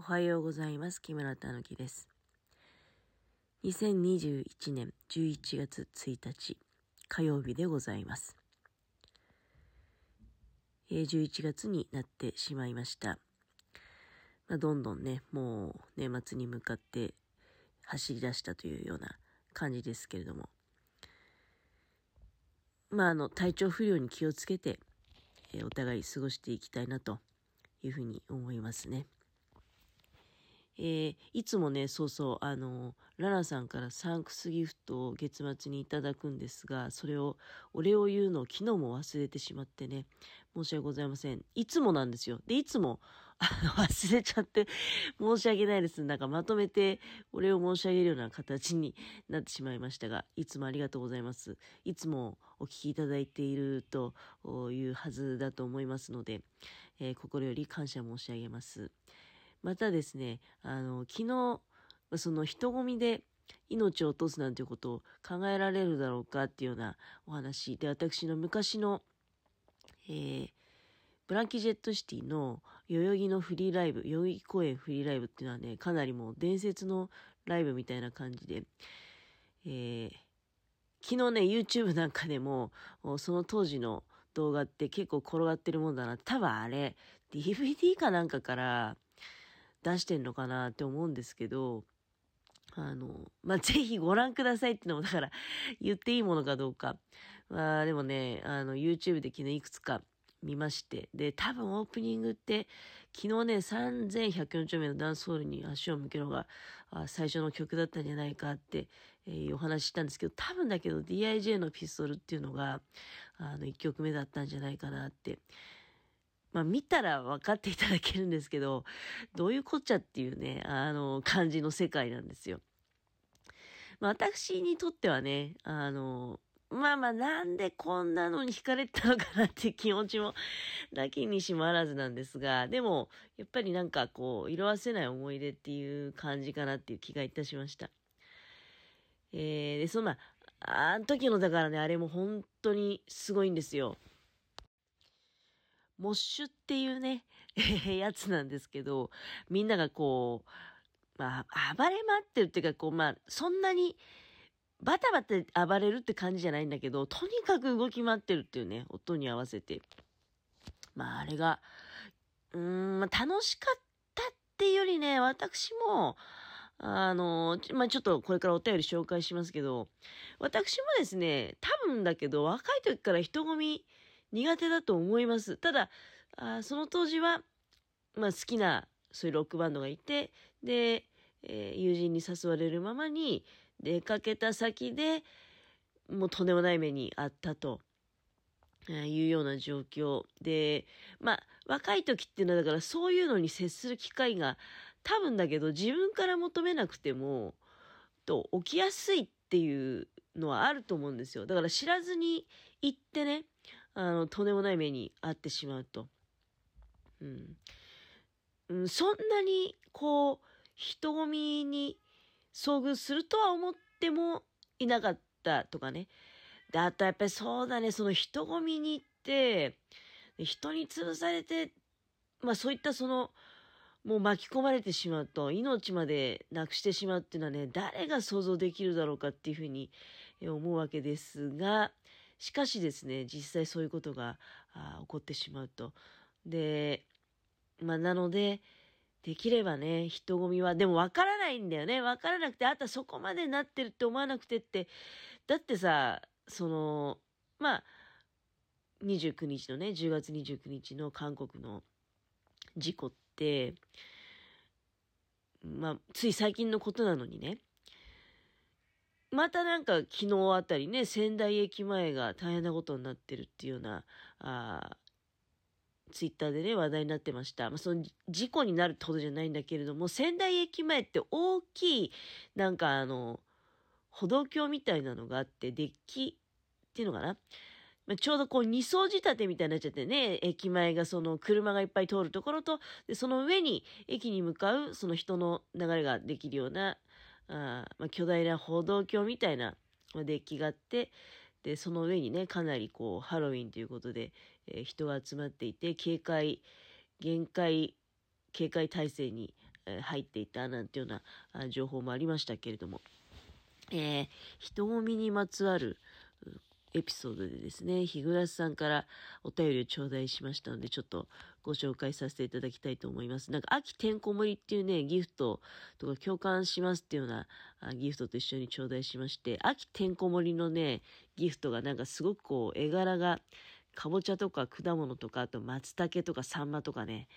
おはようございます。木村たぬきです。2021年11月1日火曜日でございます。え11月になってしまいました。まあ、どんどんね、もう年末に向かって走り出したというような感じですけれども。まあ、あの、体調不良に気をつけて、えお互い過ごしていきたいなというふうに思いますね。えーいつもね、そうそう、あの、ララさんからサンクスギフトを月末にいただくんですが、それを、お礼を言うのを昨日も忘れてしまってね、申し訳ございません。いつもなんですよ。で、いつも、忘れちゃって、申し訳ないです。なんかまとめて、お礼を申し上げるような形になってしまいましたが、いつもありがとうございます。いつもお聞きいただいているというはずだと思いますので、えー心より感謝申し上げます。またですね、あの、昨日、その人混みで命を落とすなんていうことを考えられるだろうかっていうようなお話で、私の昔の、えーブランキ・ジェット・シティの代々木のフリーライブ、代々木公園フリーライブっていうのはね、かなりもう伝説のライブみたいな感じで、えー昨日ね、YouTube なんかでも、その当時の動画って結構転がってるもんだな。多分あれ、DVD かなんかから出してんのかなって思うんですけど、あの、まあ、ぜひご覧くださいってのも、だから、言っていいものかどうか。まあ、でもね、あの、YouTube で昨日いくつか見まして、で、多分オープニングって、昨日ね、3104丁目のダンスホールに足を向けるのが、最初の曲だったんじゃないかって、えーお話ししたんですけど、多分だけど DIJ のピストルっていうのが、あの、1曲目だったんじゃないかなって。まあ、見たら分かっていただけるんですけど、どういうこっちゃっていうね、あの、感じの世界なんですよ。まあ、私にとってはね、あの、まあまあ、なんでこんなのに惹かれたのかなって気持ちも、なきにしもあらずなんですが、でも、やっぱりなんかこう、色褪せない思い出っていう感じかなっていう気がいたしました。えー、で、そのまあ、あの時のだからね、あれも本当にすごいんですよ。モッシュっていうね、やつなんですけど、みんながこう、まあ、暴れ回ってるっていうか、こう、まあ、そんなに、バタバタ暴れるって感じじゃないんだけど、とにかく動き回ってるっていうね、音に合わせて。まあ、あれが、うーん、まあ、楽しかったっていうよりね、私も、あの、まあ、ちょっとこれからお便り紹介しますけど、私もですね、多分だけど、若い時から人混み苦手だと思います。ただ、あその当時は、まあ、好きな、そういうロックバンドがいて、で、えー友人に誘われるままに出かけた先でもうとんでもない目にあったと。いうような状況で、まあ、若い時っていうのはだからそういうのに接する機会が多分だけど自分から求めなくても、と起きやすいっていうのはあると思うんですよ。だから知らずに行ってね、あの、とんでもない目に遭ってしまうと。うん。うん、そんなに、こう、人混みに遭遇するとは思ってもいなかったとかね。で、あとやっぱりそうだね、その人混みに行って、人に潰されて、まあそういったその、もう巻き込まれてしまうと、命までなくしてしまうっていうのはね、誰が想像できるだろうかっていうふうに思うわけですが、しかしですね、実際そういうことが起こってしまうと。で、まあなので、できればね、人混みは、でも分からないんだよね。分からなくて、あとはそこまでなってるって思わなくてって。だってさ、その、まあ、29日のね、10月29日の韓国の事故って、まあ、つい最近のことなのにね、またなんか昨日あたりね、仙台駅前が大変なことになってるっていうような、あツイッターでね、話題になってました。まあ、その事故になるってことじゃないんだけれども、仙台駅前って大きい、なんかあの、歩道橋みたいなのがあって、デッキっていうのかなまあちょうどこう二層仕立てみたいになっちゃってね、駅前がその車がいっぱい通るところと、でその上に駅に向かうその人の流れができるような、あまあ、巨大な歩道橋みたいなまあデッキがあって、で、その上にね、かなりこう、ハロウィンということで、えー人が集まっていて、警戒、限界、警戒体制に、入っていたなんていうような情報もありましたけれども、えー、人混みにまつわるエピソードでですね、日暮さんからお便りを頂戴しましたので、ちょっとご紹介させていただきたいと思います。なんか、秋てんこ盛りっていうね、ギフトとか共感しますっていうようなギフトと一緒に頂戴しまして、秋てんこ盛りのね、ギフトがなんかすごくこう、絵柄が、かぼちゃとか果物とか、あと松茸とかサンマとかね、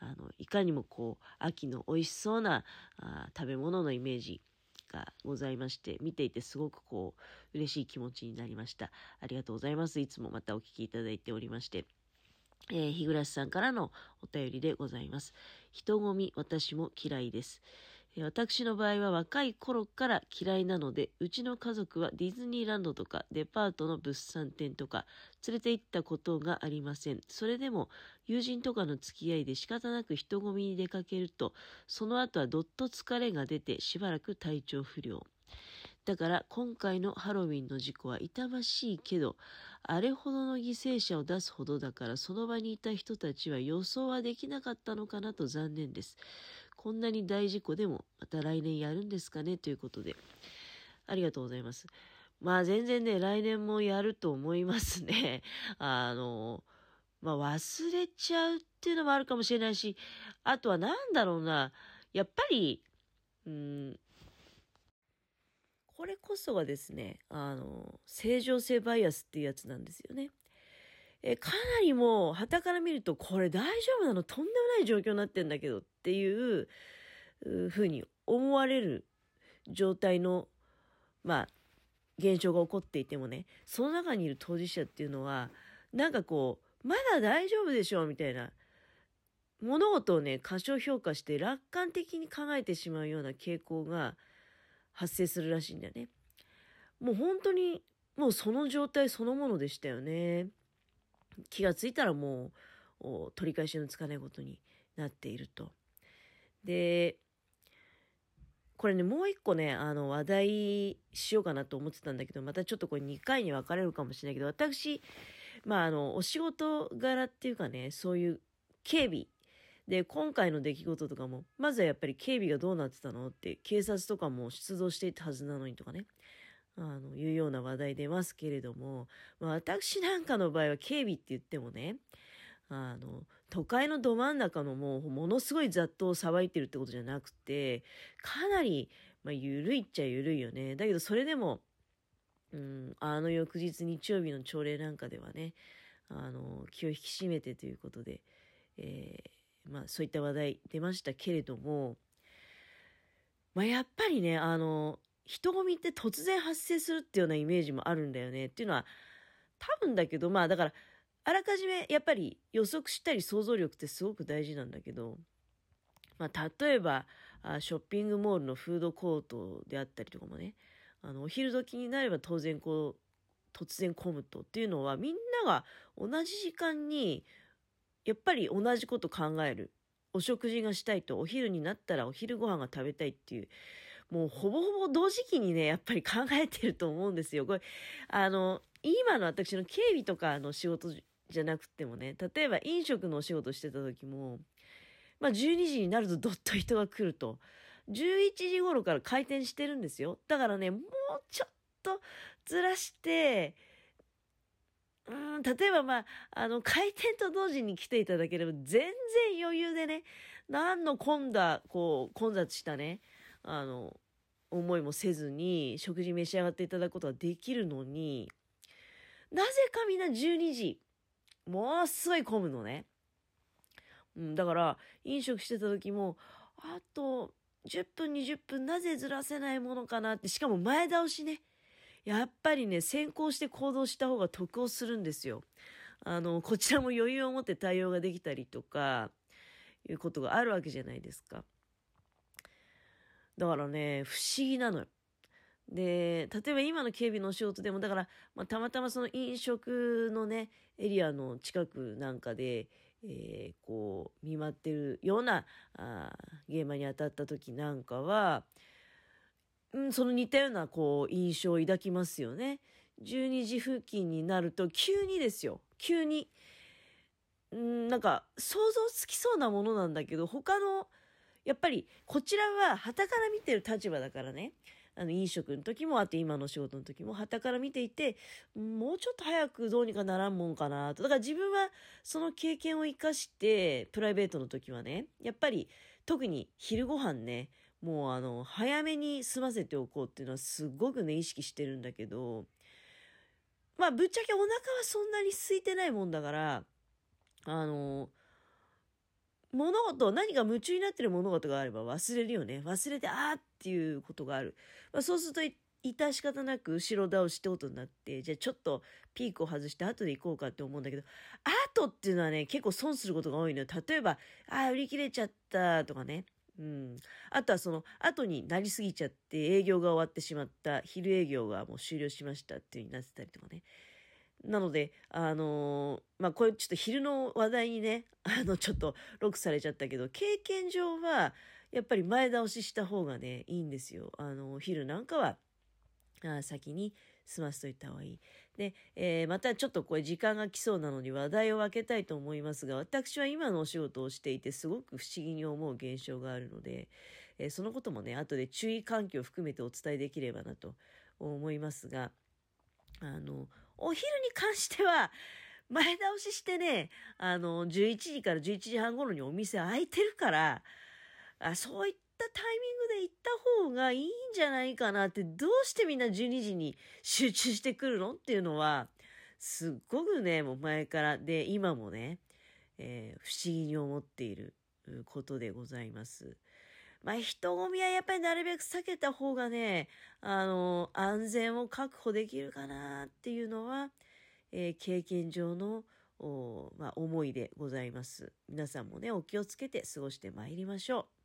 あの、いかにもこう、秋の美味しそうなあ食べ物のイメージがございまして、見ていてすごくこう、嬉しい気持ちになりました。ありがとうございます。いつもまたお聞きいただいておりまして。えー、日暮さんからのお便りでございます。人混み、私も嫌いです。私の場合は若い頃から嫌いなので、うちの家族はディズニーランドとかデパートの物産展とか連れて行ったことがありません。それでも友人とかの付き合いで仕方なく人混みに出かけると、その後はどっと疲れが出てしばらく体調不良。だから今回のハロウィンの事故は痛ましいけど、あれほどの犠牲者を出すほどだからその場にいた人たちは予想はできなかったのかなと残念です。こんなに大事故でもまた来年やるんですかねということで、ありがとうございます。まあ全然ね、来年もやると思いますね。あの、まあ忘れちゃうっていうのもあるかもしれないし、あとは何だろうな、やっぱり、うん、これこそがですね、あの、正常性バイアスっていうやつなんですよね。えかなりもう、旗から見ると、これ大丈夫なの？とんでもない状況になってんだけどっていうふうに思われる状態の、まあ、現象が起こっていてもね、その中にいる当事者っていうのは、なんかこう、まだ大丈夫でしょうみたいな、物事をね、過小評価して楽観的に考えてしまうような傾向が発生するらしいんだよね。もう本当に、もうその状態そのものでしたよね。気がついたらもう取り返しのつかないことになっていると。で、これね、もう一個ね、あの、話題しようかなと思ってたんだけど、またちょっとこれ2回に分かれるかもしれないけど、私、まあ、あの、お仕事柄っていうかね、そういう警備で、今回の出来事とかも、まずはやっぱり警備がどうなってたのって、警察とかも出動していたはずなのにとかね。あの、いうような話題出ますけれども、まあ、私なんかの場合は警備って言ってもね、あの、都会のど真ん中のもう、ものすごい雑踏をさばいてるってことじゃなくて、かなり、まあ、緩いっちゃ緩いよね。だけど、それでも、うん、あの翌日日曜日の朝礼なんかではね、あの、気を引き締めてということで、えー、まあ、そういった話題出ましたけれども、まあ、やっぱりね、あの、人混みって突然発生するっていうようなイメージもあるんだよね。っていうのは多分だけどまあだからあらかじめやっぱり予測したり想像力ってすごく大事なんだけど、まあ、例えばあショッピングモールのフードコートであったりとかもねあのお昼時になれば当然こう突然混むと。っていうのはみんなが同じ時間にやっぱり同じこと考える。お食事がしたいと。お昼になったらお昼ご飯が食べたいっていうもうほぼほぼ同時期にね、やっぱり考えてると思うんですよ。これ、あの、今の私の警備とかの仕事じゃなくてもね、例えば飲食のお仕事してた時も、まあ12時になるとどっと人が来ると。11時頃から開店してるんですよ。だからね、もうちょっとずらして、うん、例えばまあ、あの、開店と同時に来ていただければ全然余裕でね、何の混んだ、こう、混雑したね、あの、思いもせずに食事召し上がっていただくことができるのに、なぜかみんな12時、ものすごい混むのね。うん、だから、飲食してた時も、あと10分、20分、なぜずらせないものかなって、しかも前倒しね。やっぱりね、先行して行動した方が得をするんですよ。あの、こちらも余裕を持って対応ができたりとか、いうことがあるわけじゃないですか。だからね、不思議なのよ。で、例えば今の警備のお仕事でも、だから、まあ、たまたまその飲食のね、エリアの近くなんかで、えー、こう、見舞ってるような、あ現場に当たった時なんかは、うん、その似たような、こう、印象を抱きますよね。12時付近になると、急にですよ。急に、うんなんか、想像つきそうなものなんだけど、他の、やっぱりこちらは旗から見てる立場だからね、あの飲食の時も、あと今の仕事の時も、旗から見ていて、もうちょっと早くどうにかならんもんかなと。だから自分はその経験を生かして、プライベートの時はね、やっぱり特に昼ご飯ね、もうあの、早めに済ませておこうっていうのはすごくね、意識してるんだけど、まあ、ぶっちゃけお腹はそんなに空いてないもんだから、あの、物事、何か夢中になってる物事があれば忘れるよね。忘れて、あーっていうことがある。まあ、そうすると、致し方なく後ろ倒しってことになって、じゃあちょっとピークを外して後で行こうかって思うんだけど、後っていうのはね、結構損することが多いのよ。例えば、ああ、売り切れちゃったとかね。うん。あとはその、後になりすぎちゃって営業が終わってしまった、昼営業がもう終了しましたっていう風になってたりとかね。なので、あのー、まあ、これちょっと昼の話題にね、あの、ちょっとロックされちゃったけど、経験上は、やっぱり前倒しした方がね、いいんですよ。あの、昼なんかは、あ先に済ませといた方がいい。で、えー、またちょっとこれ時間が来そうなのに話題を分けたいと思いますが、私は今のお仕事をしていてすごく不思議に思う現象があるので、えー、そのこともね、後で注意喚起を含めてお伝えできればなと思いますが、あの、お昼に関しては、前倒ししてね、あの、11時から11時半頃にお店開いてるから、あそういったタイミングで行った方がいいんじゃないかなって、どうしてみんな12時に集中してくるのっていうのは、すっごくね、もう前から、で、今もね、えー、不思議に思っていることでございます。まあ、人混みはやっぱりなるべく避けた方がね、あの、安全を確保できるかなっていうのは、えー、経験上の、まあ、思いでございます。皆さんもね、お気をつけて過ごしてまいりましょう。